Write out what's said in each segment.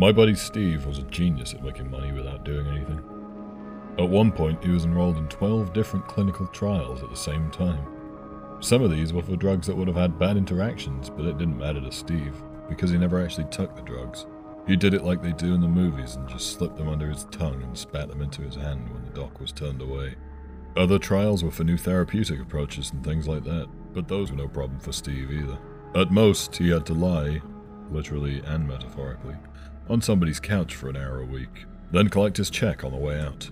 My buddy Steve was a genius at making money without doing anything. At one point, he was enrolled in 12 different clinical trials at the same time. Some of these were for drugs that would have had bad interactions, but it didn't matter to Steve, because he never actually took the drugs. He did it like they do in the movies and just slipped them under his tongue and spat them into his hand when the doc was turned away. Other trials were for new therapeutic approaches and things like that, but those were no problem for Steve either. At most, he had to lie, literally and metaphorically, on somebody's couch for an hour a week, then collect his check on the way out.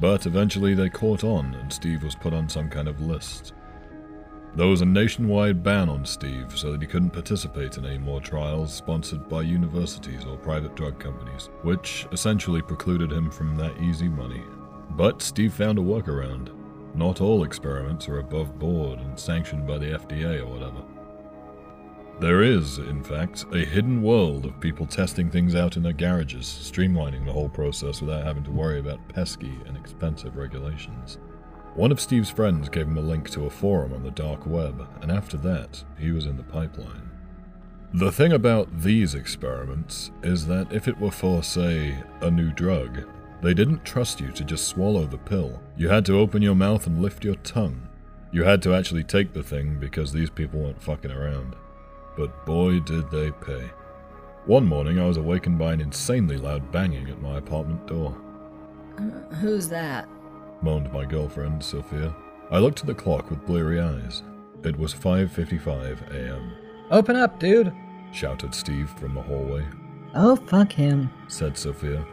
But eventually they caught on, and Steve was put on some kind of list. There was a nationwide ban on Steve so that he couldn't participate in any more trials sponsored by universities or private drug companies, which essentially precluded him from that easy money. But Steve found a workaround. Not all experiments are above board and sanctioned by the FDA or whatever. There is, in fact, a hidden world of people testing things out in their garages, streamlining the whole process without having to worry about pesky and expensive regulations. One of Steve's friends gave him a link to a forum on the dark web, and after that, he was in the pipeline. The thing about these experiments is that if it were for, say, a new drug, they didn't trust you to just swallow the pill. You had to open your mouth and lift your tongue. You had to actually take the thing because these people weren't fucking around. But boy, did they pay. One morning, I was awakened by an insanely loud banging at my apartment door. Uh, who's that? moaned my girlfriend, Sophia. I looked at the clock with bleary eyes. It was 5:55 a.m. Open up, dude! shouted Steve from the hallway. Oh, fuck him, said Sophia.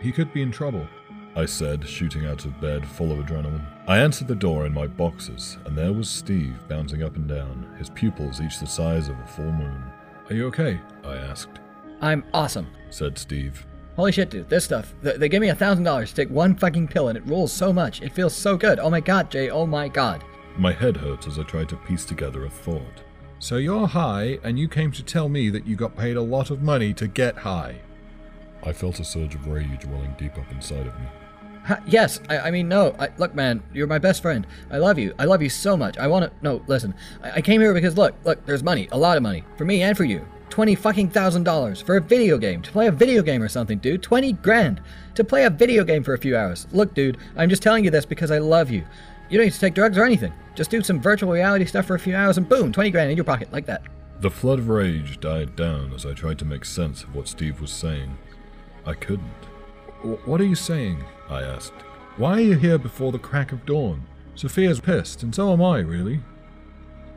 He could be in trouble, I said, shooting out of bed full of adrenaline. I answered the door in my boxes, and there was Steve bouncing up and down, his pupils each the size of a full moon. Are you okay? I asked. I'm awesome, said Steve. Holy shit, dude, this stuff. They gave me a thousand dollars to take one fucking pill and it rules so much. It feels so good. Oh my god, Jay, oh my god. My head hurts as I try to piece together a thought. So you're high, and you came to tell me that you got paid a lot of money to get high. I felt a surge of rage welling deep up inside of me. Ha, yes, I, I, mean, no. I, look, man, you're my best friend. I love you. I love you so much. I want to. No, listen. I, I came here because, look, look, there's money. A lot of money. For me and for you. 20 fucking thousand dollars for a video game. To play a video game or something, dude. 20 grand. To play a video game for a few hours. Look, dude, I'm just telling you this because I love you. You don't need to take drugs or anything. Just do some virtual reality stuff for a few hours and boom, 20 grand in your pocket, like that. The flood of rage died down as I tried to make sense of what Steve was saying. I couldn't. What are you saying? I asked. Why are you here before the crack of dawn? Sophia's pissed, and so am I, really.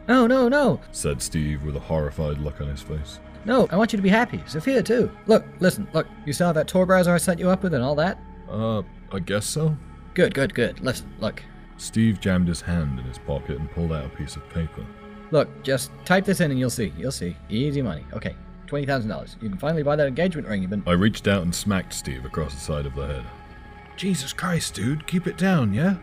No, no, no, said Steve with a horrified look on his face. No, I want you to be happy. Sophia, too. Look, listen, look. You saw that Tor browser I set you up with and all that? Uh, I guess so. Good, good, good. Listen, look. Steve jammed his hand in his pocket and pulled out a piece of paper. Look, just type this in and you'll see. You'll see. Easy money. Okay, $20,000. You can finally buy that engagement ring you've been. I reached out and smacked Steve across the side of the head. Jesus Christ, dude. Keep it down, yeah?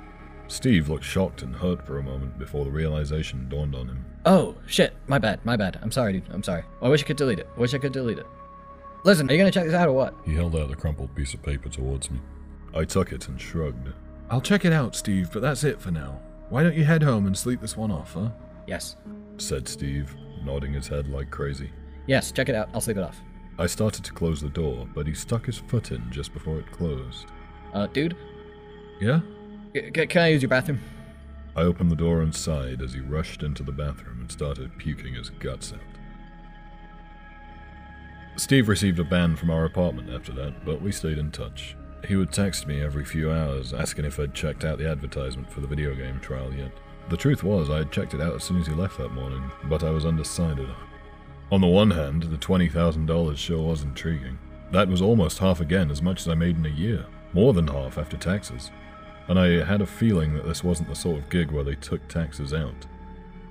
Steve looked shocked and hurt for a moment before the realization dawned on him. Oh, shit. My bad. My bad. I'm sorry, dude. I'm sorry. I wish I could delete it. I wish I could delete it. Listen, are you gonna check this out or what? He held out the crumpled piece of paper towards me. I took it and shrugged. I'll check it out, Steve, but that's it for now. Why don't you head home and sleep this one off, huh? Yes. Said Steve, nodding his head like crazy. Yes, check it out. I'll sleep it off. I started to close the door, but he stuck his foot in just before it closed. Uh, dude? Yeah? C- can I use your bathroom? I opened the door and sighed as he rushed into the bathroom and started puking his guts out. Steve received a ban from our apartment after that, but we stayed in touch. He would text me every few hours asking if I'd checked out the advertisement for the video game trial yet. The truth was, I had checked it out as soon as he left that morning, but I was undecided. On the one hand, the $20,000 sure was intriguing. That was almost half again as much as I made in a year, more than half after taxes and I had a feeling that this wasn't the sort of gig where they took taxes out.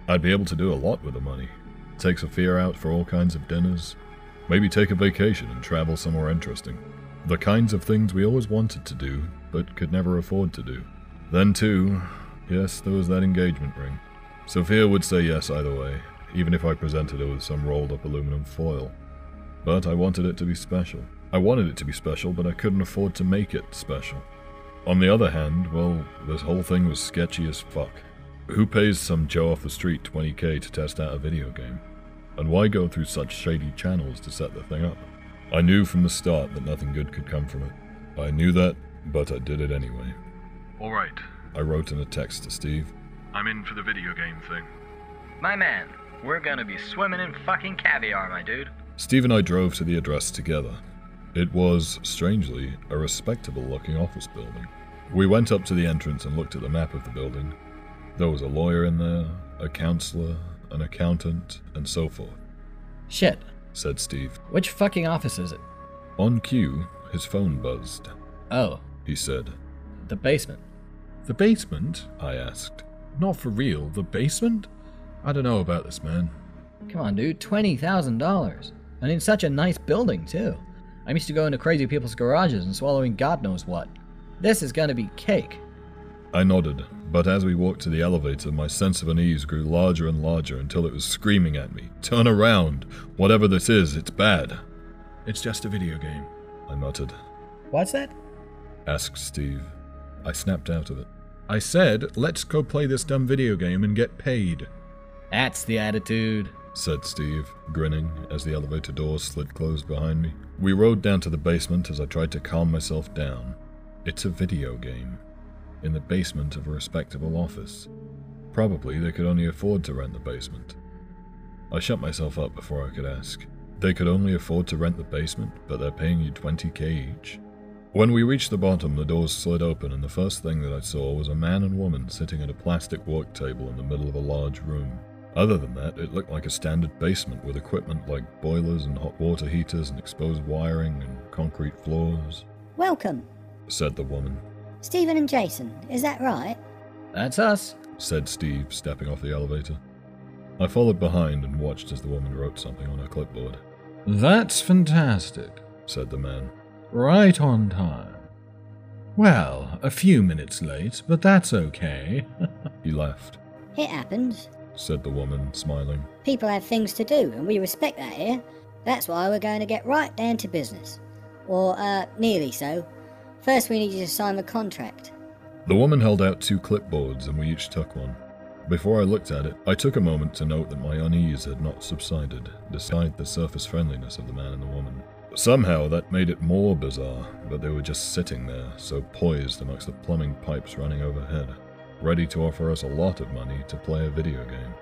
I'd be able to do a lot with the money. Take Sophia out for all kinds of dinners, maybe take a vacation and travel somewhere interesting. The kinds of things we always wanted to do, but could never afford to do. Then, too, yes, there was that engagement ring. Sophia would say yes either way, even if I presented her with some rolled up aluminum foil. But I wanted it to be special. I wanted it to be special, but I couldn't afford to make it special. On the other hand, well, this whole thing was sketchy as fuck. Who pays some Joe off the street 20k to test out a video game? And why go through such shady channels to set the thing up? I knew from the start that nothing good could come from it. I knew that, but I did it anyway. Alright, I wrote in a text to Steve. I'm in for the video game thing. My man, we're gonna be swimming in fucking caviar, my dude. Steve and I drove to the address together. It was, strangely, a respectable looking office building. We went up to the entrance and looked at the map of the building. There was a lawyer in there, a counselor, an accountant, and so forth, Shit. said Steve. Which fucking office is it? On cue, his phone buzzed. Oh, He said, the basement. The basement? I asked. Not for real, the basement? I don't know about this, man. Come on, dude, $20,000. And in such a nice building, too. I'm used to going to crazy people's garages and swallowing God knows what. This is gonna be cake. I nodded, but as we walked to the elevator, my sense of unease grew larger and larger until it was screaming at me, Turn around! Whatever this is, it's bad! It's just a video game. I muttered. What's that? Asked Steve. I snapped out of it. I said, let's go play this dumb video game and get paid. That's the attitude. said Steve, grinning as the elevator doors slid closed behind me. We rode down to the basement as I tried to calm myself down. It's a video game. In the basement of a respectable office. Probably they could only afford to rent the basement. I shut myself up before I could ask. They could only afford to rent the basement, but they're paying you 20k each. When we reached the bottom, the doors slid open, and the first thing that I saw was a man and woman sitting at a plastic work table in the middle of a large room. Other than that, it looked like a standard basement with equipment like boilers and hot water heaters and exposed wiring and concrete floors, Welcome, said the woman. Stephen and Jason, is that right? That's us. said Steve, stepping off the elevator. I followed behind and watched as the woman wrote something on her clipboard, That's fantastic. said the man. Right on time. Well, a few minutes late, but that's okay. He laughed, It happens. Said the woman, smiling. People have things to do, and we respect that here. That's why we're going to get right down to business. Or, uh, nearly so. First, we need you to sign the contract. The woman held out two clipboards and we each took one. Before I looked at it, I took a moment to note that my unease had not subsided, despite the surface friendliness of the man and the woman. Somehow that made it more bizarre that they were just sitting there, so poised amongst the plumbing pipes running overhead, ready to offer us a lot of money to play a video game.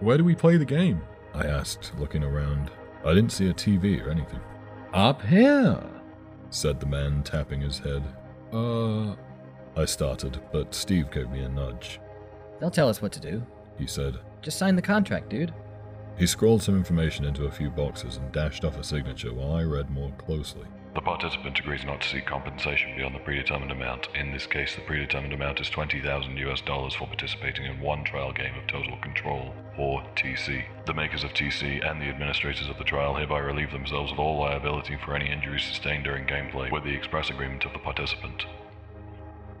Where do we play the game? I asked, looking around. I didn't see a TV or anything, Up here. said the man, tapping his head. Uh, I started, but Steve gave me a nudge. They'll tell us what to do. He said, Just sign the contract, dude. He scrolled some information into a few boxes and dashed off a signature while I read more closely. The participant agrees not to seek compensation beyond the predetermined amount. In this case, the predetermined amount is 20,000 US dollars for participating in one trial game of Total Control, or TC. The makers of TC and the administrators of the trial hereby relieve themselves of all liability for any injuries sustained during gameplay, with the express agreement of the participant.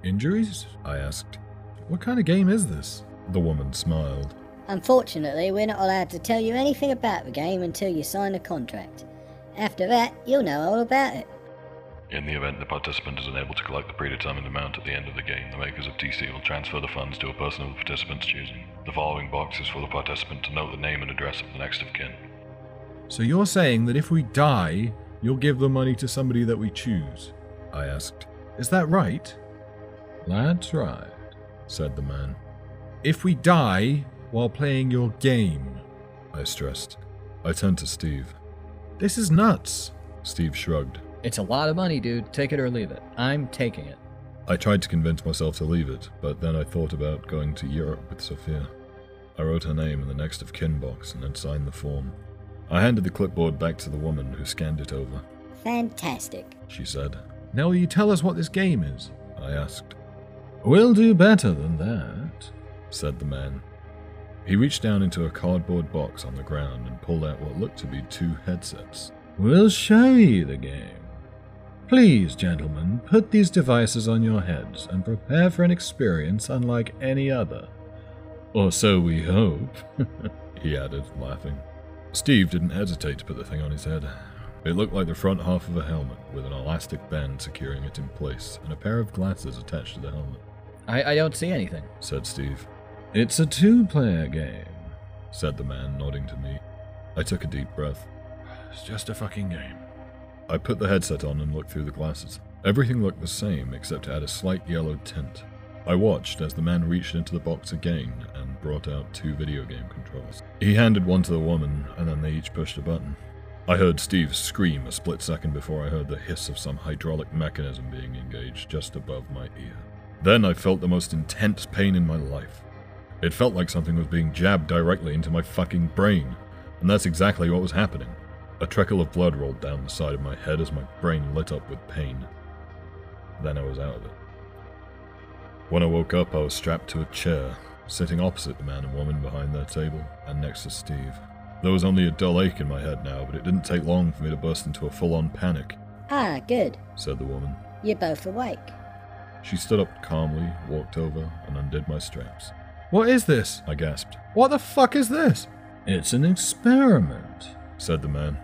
injuries? I asked. What kind of game is this? The woman smiled. Unfortunately, we're not allowed to tell you anything about the game until you sign a contract. After that, you'll know all about it. In the event the participant is unable to collect the predetermined amount at the end of the game, the makers of TC will transfer the funds to a person of the participant's choosing. The following box is for the participant to note the name and address of the next of kin. So you're saying that if we die, you'll give the money to somebody that we choose? I asked, Is that right? That's right. said the man. If we die while playing your game. I stressed. I turned to Steve. This is nuts. Steve shrugged. It's a lot of money, dude. Take it or leave it. I'm taking it. I tried to convince myself to leave it, but then I thought about going to Europe with Sophia. I wrote her name in the next of kin box and then signed the form. I handed the clipboard back to the woman who scanned it over. Fantastic. She said, Now will you tell us what this game is? I asked, We'll do better than that. said the man. He reached down into a cardboard box on the ground and pulled out what looked to be two headsets. We'll show you the game. Please, gentlemen, put these devices on your heads and prepare for an experience unlike any other. Or so we hope. He added, laughing. Steve didn't hesitate to put the thing on his head. It looked like the front half of a helmet, with an elastic band securing it in place, and a pair of glasses attached to the helmet, I, I don't see anything. said Steve. It's a two player game. Said the man, nodding to me. I took a deep breath. It's just a fucking game. I put the headset on and looked through the glasses. Everything looked the same except it had a slight yellow tint. I watched as the man reached into the box again and brought out two video game controls. He handed one to the woman, and then they each pushed a button. I heard Steve scream a split second before I heard the hiss of some hydraulic mechanism being engaged just above my ear. Then I felt the most intense pain in my life. It felt like something was being jabbed directly into my fucking brain, and that's exactly what was happening. A trickle of blood rolled down the side of my head as my brain lit up with pain. Then I was out of it. When I woke up, I was strapped to a chair, sitting opposite the man and woman behind their table, and next to Steve. There was only a dull ache in my head now, but it didn't take long for me to burst into a full on panic, Ah, good. said the woman. You're both awake. She stood up calmly, walked over, and undid my straps. What is this? I gasped, What the fuck is this? It's an experiment. said the man.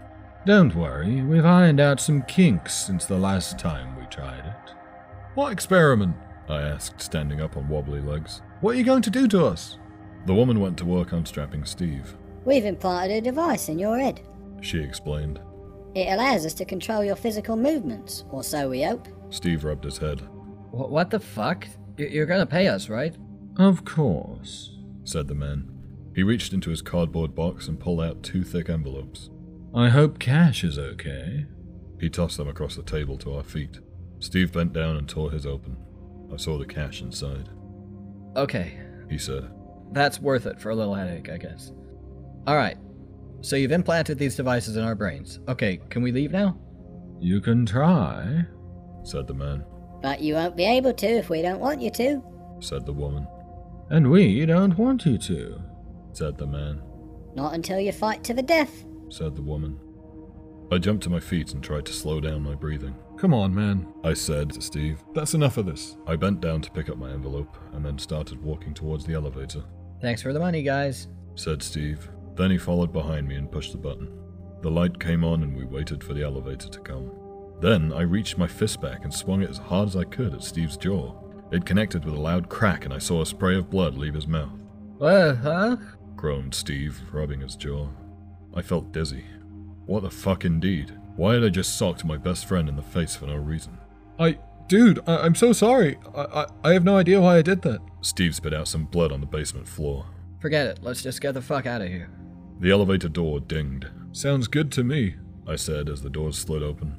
Don't worry, we've ironed out some kinks since the last time we tried it. What experiment? I asked, standing up on wobbly legs. What are you going to do to us? The woman went to work unstrapping Steve. We've implanted a device in your head. She explained. It allows us to control your physical movements, or so we hope. Steve rubbed his head, What the fuck? You're gonna pay us, right? Of course. said the man. He reached into his cardboard box and pulled out two thick envelopes. I hope Cash is okay. He tossed them across the table to our feet. Steve bent down and tore his open. I saw the cash inside. Okay, He said, that's worth it for a little headache, I guess. Alright, so you've implanted these devices in our brains. Okay, can we leave now? You can try. said the man, But you won't be able to if we don't want you to. said the woman, And we don't want you to. said the man, Not until you fight to the death. said the woman. I jumped to my feet and tried to slow down my breathing. Come on, man. I said to Steve, That's enough of this. I bent down to pick up my envelope and then started walking towards the elevator, Thanks for the money, guys. said Steve. Then he followed behind me and pushed the button. The light came on and we waited for the elevator to come. Then I reached my fist back and swung it as hard as I could at Steve's jaw. It connected with a loud crack and I saw a spray of blood leave his mouth. What, huh? groaned Steve, rubbing his jaw. I felt dizzy. What the fuck indeed? Why had I just socked my best friend in the face for no reason? I. Dude, I- I'm so sorry. I-, I-, I have no idea why I did that. Steve spit out some blood on the basement floor. Forget it. Let's just get the fuck out of here. The elevator door dinged. Sounds good to me. I said as the doors slid open.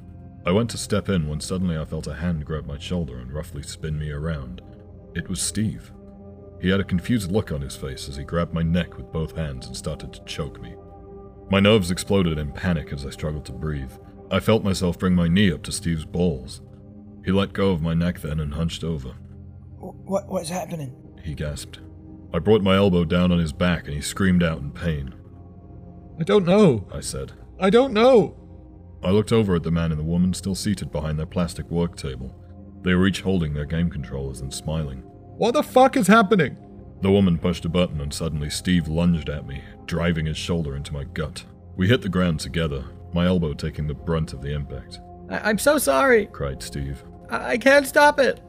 I went to step in when suddenly I felt a hand grab my shoulder and roughly spin me around. It was Steve. He had a confused look on his face as he grabbed my neck with both hands and started to choke me. My nerves exploded in panic as I struggled to breathe. I felt myself bring my knee up to Steve's balls. He let go of my neck then and hunched over. What what's happening? He gasped. I brought my elbow down on his back and he screamed out in pain. I don't know. I said. I don't know. I looked over at the man and the woman still seated behind their plastic work table. They were each holding their game controllers and smiling. What the fuck is happening? The woman pushed a button and suddenly Steve lunged at me, driving his shoulder into my gut. We hit the ground together, my elbow taking the brunt of the impact, I- I'm so sorry. cried Steve. I-, I can't stop it.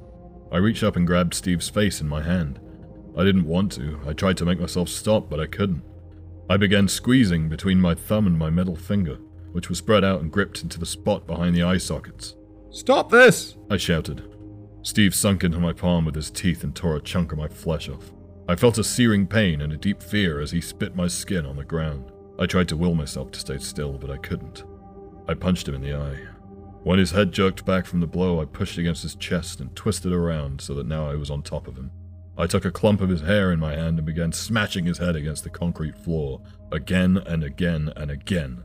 I reached up and grabbed Steve's face in my hand. I didn't want to. I tried to make myself stop, but I couldn't. I began squeezing between my thumb and my middle finger, which was spread out and gripped into the spot behind the eye sockets. Stop this! I shouted. Steve sunk into my palm with his teeth and tore a chunk of my flesh off. I felt a searing pain and a deep fear as he spit my skin on the ground. I tried to will myself to stay still, but I couldn't. I punched him in the eye. When his head jerked back from the blow, I pushed against his chest and twisted around so that now I was on top of him. I took a clump of his hair in my hand and began smashing his head against the concrete floor, again and again and again.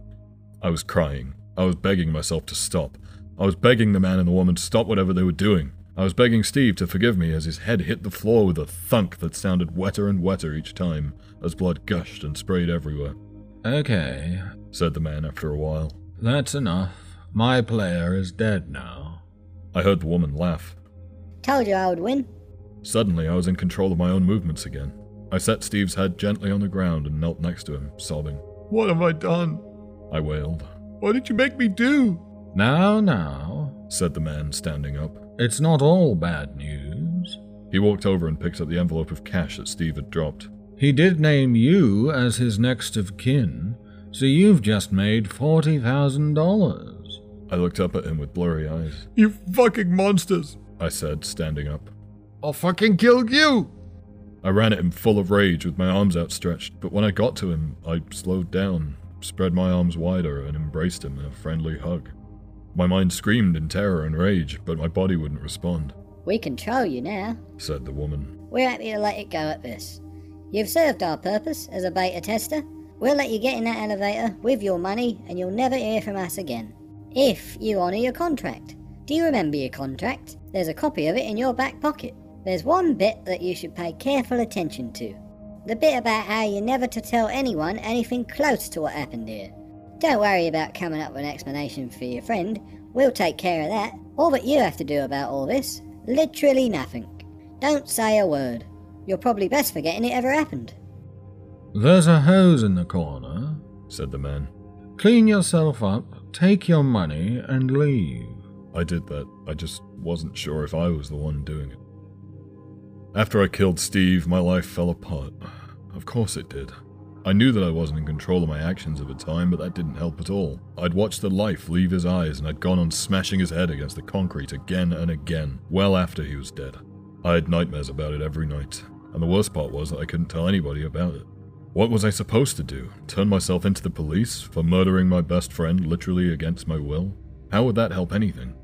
I was crying. I was begging myself to stop. I was begging the man and the woman to stop whatever they were doing. I was begging Steve to forgive me as his head hit the floor with a thunk that sounded wetter and wetter each time as blood gushed and sprayed everywhere, Okay, said the man after a while. that's enough. My player is dead now. I heard the woman laugh. Told you I would win. Suddenly, I was in control of my own movements again. I set Steve's head gently on the ground and knelt next to him, sobbing. What have I done? I wailed, What did you make me do? Now, now. said the man, standing up. It's not all bad news. He walked over and picked up the envelope of cash that Steve had dropped. He did name you as his next of kin, so you've just made $40,000. I looked up at him with blurry eyes. You fucking monsters! I said, standing up. I'll fucking kill you! I ran at him full of rage with my arms outstretched, but when I got to him, I slowed down, spread my arms wider, and embraced him in a friendly hug. My mind screamed in terror and rage, but my body wouldn't respond, We control you now. said the woman. We're happy to let it go at this. You've served our purpose as a beta tester. We'll let you get in that elevator with your money and you'll never hear from us again. If you honour your contract. Do you remember your contract? There's a copy of it in your back pocket. There's one bit that you should pay careful attention to. The bit about how you're never to tell anyone anything close to what happened here. Don't worry about coming up with an explanation for your friend. We'll take care of that. All that you have to do about all this, literally nothing. Don't say a word. You're probably best forgetting it ever happened. There's a hose in the corner. said the man. Clean yourself up, take your money, and leave. I did that. I just wasn't sure if I was the one doing it. After I killed Steve, my life fell apart. Of course it did. I knew that I wasn't in control of my actions at the time, but that didn't help at all. I'd watched the life leave his eyes, and I'd gone on smashing his head against the concrete again and again, well after he was dead. I had nightmares about it every night, and the worst part was that I couldn't tell anybody about it. What was I supposed to do? Turn myself into the police for murdering my best friend literally against my will? How would that help anything?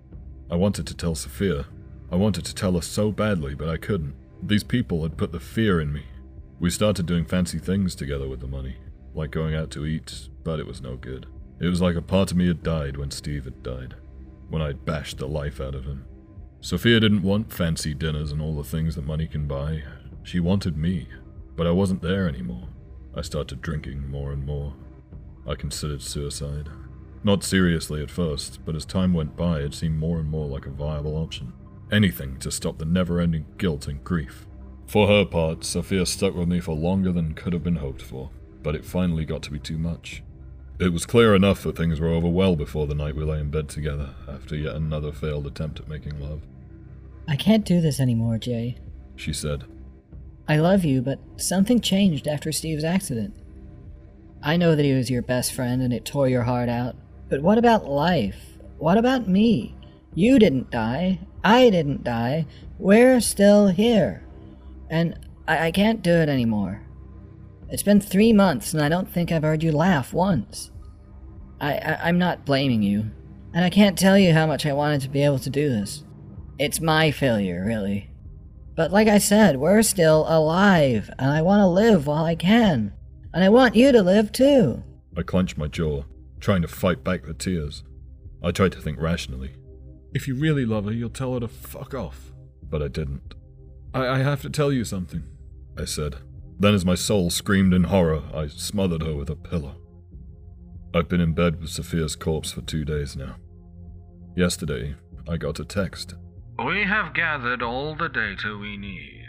I wanted to tell Sophia. I wanted to tell her so badly, but I couldn't. These people had put the fear in me. We started doing fancy things together with the money, like going out to eat, but it was no good. It was like a part of me had died when Steve had died, when I'd bashed the life out of him. Sophia didn't want fancy dinners and all the things that money can buy. She wanted me, but I wasn't there anymore. I started drinking more and more. I considered suicide. Not seriously at first, but as time went by, it seemed more and more like a viable option. Anything to stop the never ending guilt and grief. For her part, Sophia stuck with me for longer than could have been hoped for, but it finally got to be too much. It was clear enough that things were over well before the night we lay in bed together, after yet another failed attempt at making love. I can't do this anymore, Jay. She said, I love you, but something changed after Steve's accident. I know that he was your best friend and it tore your heart out, but what about life? What about me? You didn't die. I didn't die. We're still here. And I, I can't do it anymore. It's been three months and I don't think I've heard you laugh once. I, I, I'm not blaming you, and I can't tell you how much I wanted to be able to do this. It's my failure, really. But like I said, we're still alive, and I want to live while I can. And I want you to live too. I clenched my jaw, trying to fight back the tears. I tried to think rationally. If you really love her, you'll tell her to fuck off. But I didn't. I, I have to tell you something, I said. Then, as my soul screamed in horror, I smothered her with a pillow. I've been in bed with Sophia's corpse for two days now. Yesterday, I got a text. We have gathered all the data we need.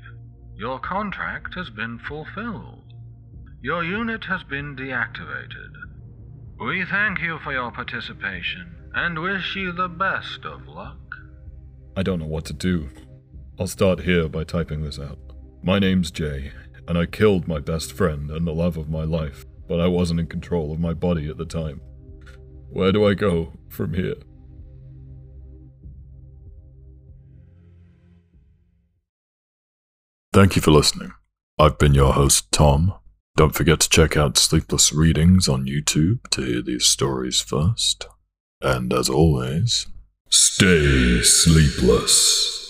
Your contract has been fulfilled. Your unit has been deactivated. We thank you for your participation and wish you the best of luck. I don't know what to do. I'll start here by typing this out. My name's Jay, and I killed my best friend and the love of my life, but I wasn't in control of my body at the time. Where do I go from here? Thank you for listening. I've been your host, Tom. Don't forget to check out Sleepless Readings on YouTube to hear these stories first. And as always, stay sleepless.